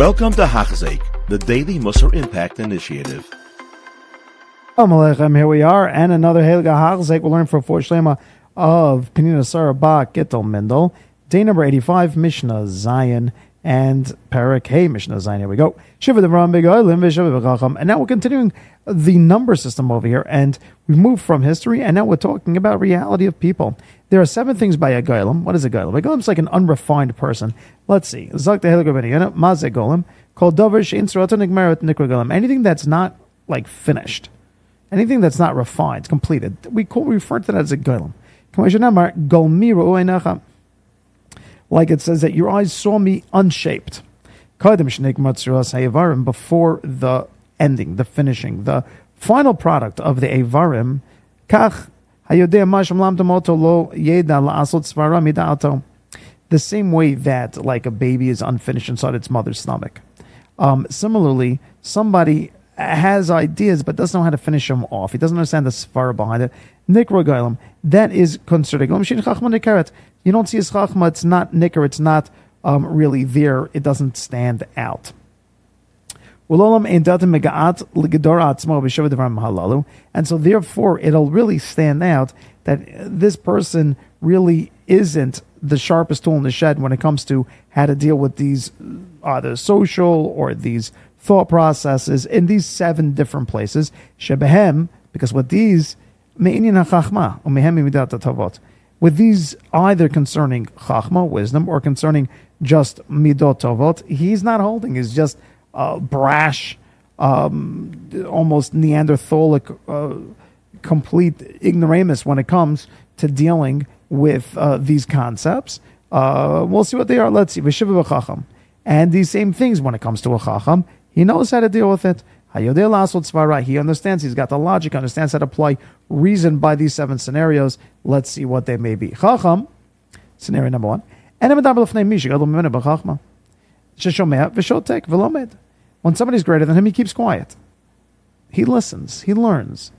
Welcome to Hachzik, the Daily Musar Impact Initiative. Here we are, and another Helga Hachzik. We'll learn for Four Shlema of Penina Sarah Bach Gittel Mendel. Day number 85, Mishnah Zion and Parak. Hey, Mishnah Zion, here we go. Shiva Devram Begolim, Vishiva Begacham. And now we're continuing the number system over here, and we've moved from history, and now we're talking about reality of people. There are seven things by a Golim. What is a Golim? A Golim is like an unrefined person. Let's see. Zak the Maze Golim, called Dover Shein Nikmarat. Anything that's not like finished, anything that's not refined, completed, we call we refer to that as a Golim. Like it says that your eyes saw me unshaped. Before the ending, the finishing, the final product of the Avarim, the same way that like a baby is unfinished inside its mother's stomach. Um, similarly, somebody has ideas but doesn't know how to finish them off. He doesn't understand the svara behind it. That is considered. You don't see his chachma, it's not nicker, it's not um, really there, it doesn't stand out. And so, therefore, it'll really stand out that this person really isn't the sharpest tool in the shed when it comes to how to deal with these either social or these thought processes in these seven different places. Because with these, with these either concerning chachma, wisdom, or concerning just midot tovot, he's not holding. He's just uh, brash, um, almost Neanderthalic, uh, complete ignoramus when it comes to dealing with uh, these concepts. Uh, we'll see what they are. Let's see. And these same things when it comes to a chacham, he knows how to deal with it. He understands. He's got the logic. Understands how to apply reason by these seven scenarios. Let's see what they may be. Chacham, scenario number one. When somebody's greater than him, he keeps quiet. He listens. He learns.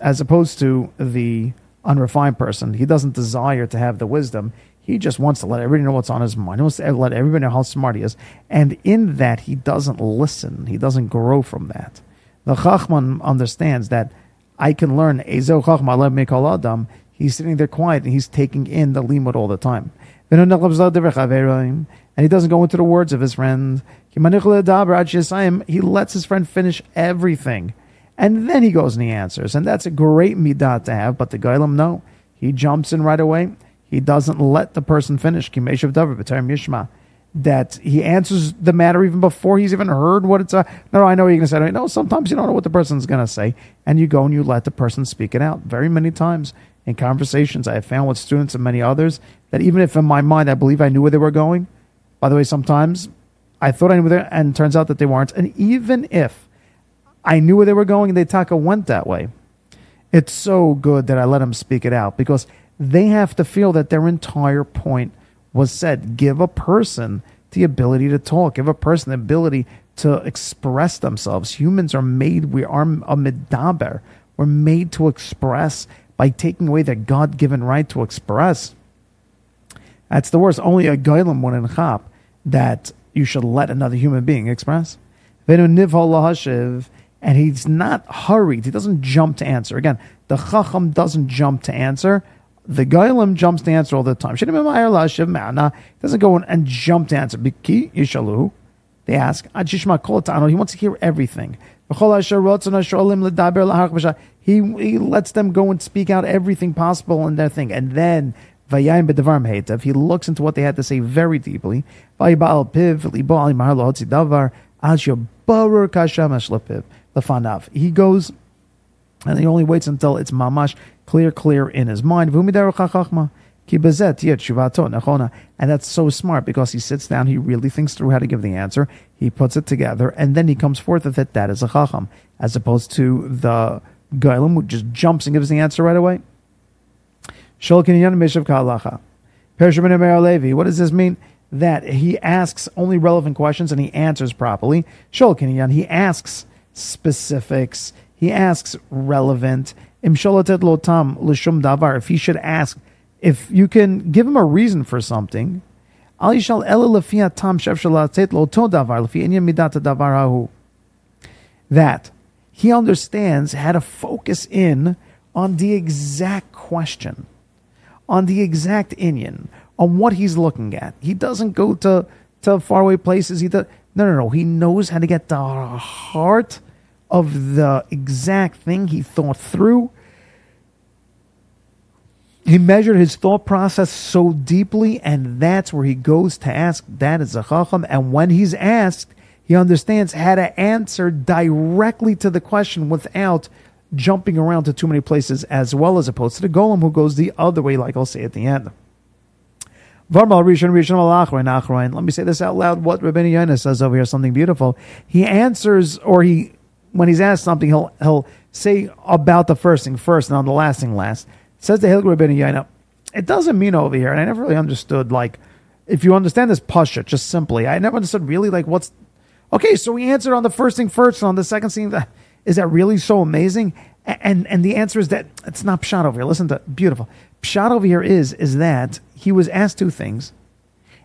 As opposed to the unrefined person, he doesn't desire to have the wisdom. He just wants to let everybody know what's on his mind. He wants to let everybody know how smart he is. And in that, he doesn't listen. He doesn't grow from that. The Chachman understands that I can learn Adam. He's sitting there quiet and he's taking in the limud all the time. And he doesn't go into the words of his friend. He lets his friend finish everything. And then he goes and he answers. And that's a great midah to have. But the Gailam, no. He jumps in right away. He doesn't let the person finish. That he answers the matter even before he's even heard what it's. A, no, I know you're going to say. No, sometimes you don't know what the person's going to say. And you go and you let the person speak it out. Very many times in conversations I have found with students and many others that even if in my mind I believe I knew where they were going, by the way, sometimes I thought I knew they and turns out that they weren't. And even if I knew where they were going and they taka went that way, it's so good that I let them speak it out because they have to feel that their entire point was said. Give a person the ability to talk, give a person the ability to express themselves. Humans are made, we are a medaber. We're made to express by taking away their God given right to express. That's the worst. Only a goylem one in chap that you should let another human being express. And he's not hurried. He doesn't jump to answer. Again, the chacham doesn't jump to answer. The goylem jumps to answer all the time. He doesn't go and jump to answer. They ask. He wants to hear everything. He, he lets them go and speak out everything possible in their thing. And then he looks into what they had to say very deeply. He goes and he only waits until it's mamash clear, clear in his mind. And that's so smart because he sits down, he really thinks through how to give the answer, he puts it together, and then he comes forth with it. That is a chacham, as opposed to the Gailim who just jumps and gives the answer right away. What does this mean? That he asks only relevant questions and he answers properly. He asks specifics. He asks relevant. lotam l'shum davar, If he should ask if you can give him a reason for something. That he understands how to focus in on the exact question, on the exact inyan, on what he's looking at. He doesn't go to to faraway places. He does no, no, no. He knows how to get the heart of the exact thing he thought through. He measured his thought process so deeply, and that's where he goes to ask. That is a chacham. And when he's asked, he understands how to answer directly to the question without jumping around to too many places, as well as opposed to the golem who goes the other way, like I'll say at the end. Let me say this out loud. What Rabbeinu Yonah says over here, something beautiful. He answers, or he, when he's asked something, he'll he'll say about the first thing first, and on the last thing last. Says the Hilg Rabbeinu Yonah. It doesn't mean over here, and I never really understood. Like, if you understand this pasha, just simply, I never understood really like what's. Okay, so he answered on the first thing first, and on the second thing. Is that really so amazing? And and the answer is that it's not pshat over here. Listen to beautiful pshat over here is is that he was asked two things,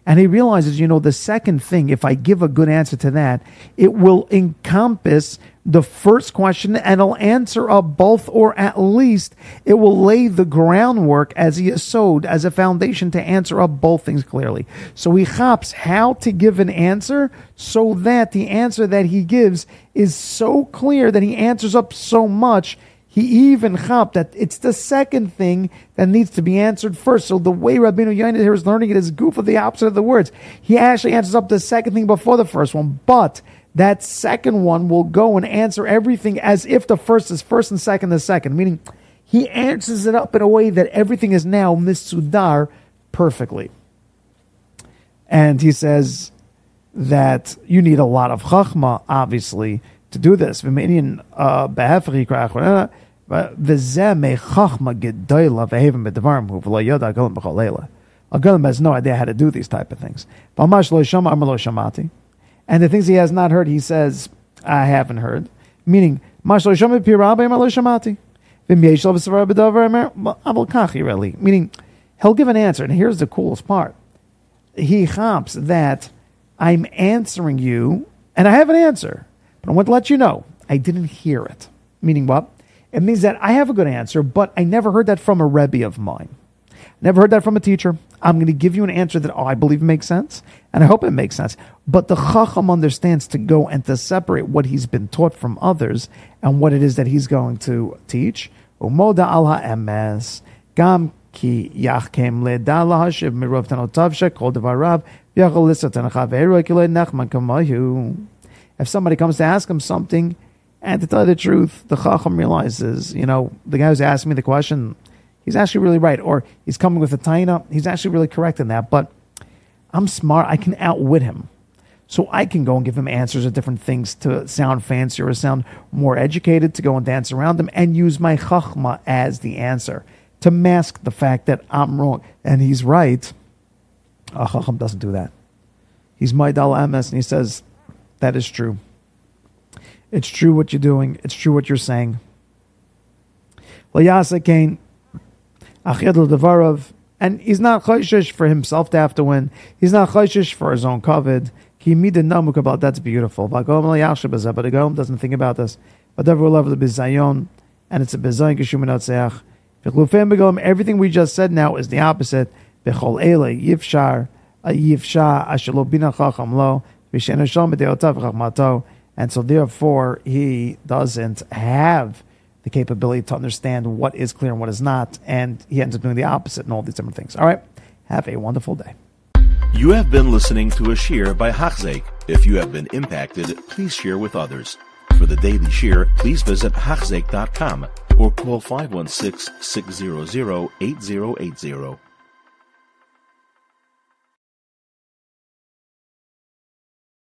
and he realizes, you know, the second thing, if I give a good answer to that, it will encompass the first question and it'll answer up both, or at least it will lay the groundwork as he has sowed as a foundation to answer up both things clearly. So he hops how to give an answer so that the answer that he gives is so clear that he answers up so much he even chopped that it's the second thing that needs to be answered first. So the way Rabbeinu Yonah here is learning it is goof of the opposite of the words. He actually answers up the second thing before the first one, but that second one will go and answer everything as if the first is first and second is second, meaning he answers it up in a way that everything is now misudar perfectly. And he says that you need a lot of chachma, obviously, to do this. Agalim has no idea how to do these type of things. And the things he has not heard, he says, I haven't heard. Meaning, meaning he'll give an answer. And here's the coolest part. He hops that I'm answering you, and I have an answer, but I want to let you know I didn't hear it. Meaning what? It means that I have a good answer, but I never heard that from a Rebbe of mine. Never heard that from a teacher. I'm going to give you an answer that I believe makes sense, and I hope it makes sense. But the Chacham understands to go and to separate what he's been taught from others and what it is that he's going to teach. Umoda al ha'emes, gam ki yachkem le'da lahashiv mirov tanotav shekol devarav v'yachol lisat nachman kamayu. If somebody comes to ask him something, and to tell you the truth, the Chacham realizes, you know, the guy who's asking me the question, he's actually really right. Or he's coming with a taina, he's actually really correct in that. But I'm smart, I can outwit him. So I can go and give him answers of different things to sound fancier or sound more educated, to go and dance around them, and use my chachma as the answer to mask the fact that I'm wrong and he's right. A chacham doesn't do that. He's my dal emes, and he says that is true. It's true what you're doing. It's true what you're saying. And he's not chayshish for himself to have to win. He's not chayshish for his own covet. That's beautiful. But the Gom doesn't think about this. But and it's a bezayon kishuminat Everything we just said now is the opposite. Bechol ele yifshar yifsha ashelo bina chacham lo and so, therefore, he doesn't have the capability to understand what is clear and what is not. And he ends up doing the opposite and all these different things. All right. Have a wonderful day. You have been listening to a shear by Hachzeik. If you have been impacted, please share with others. For the daily shear, please visit Hachzeik.com or call 516 600 8080.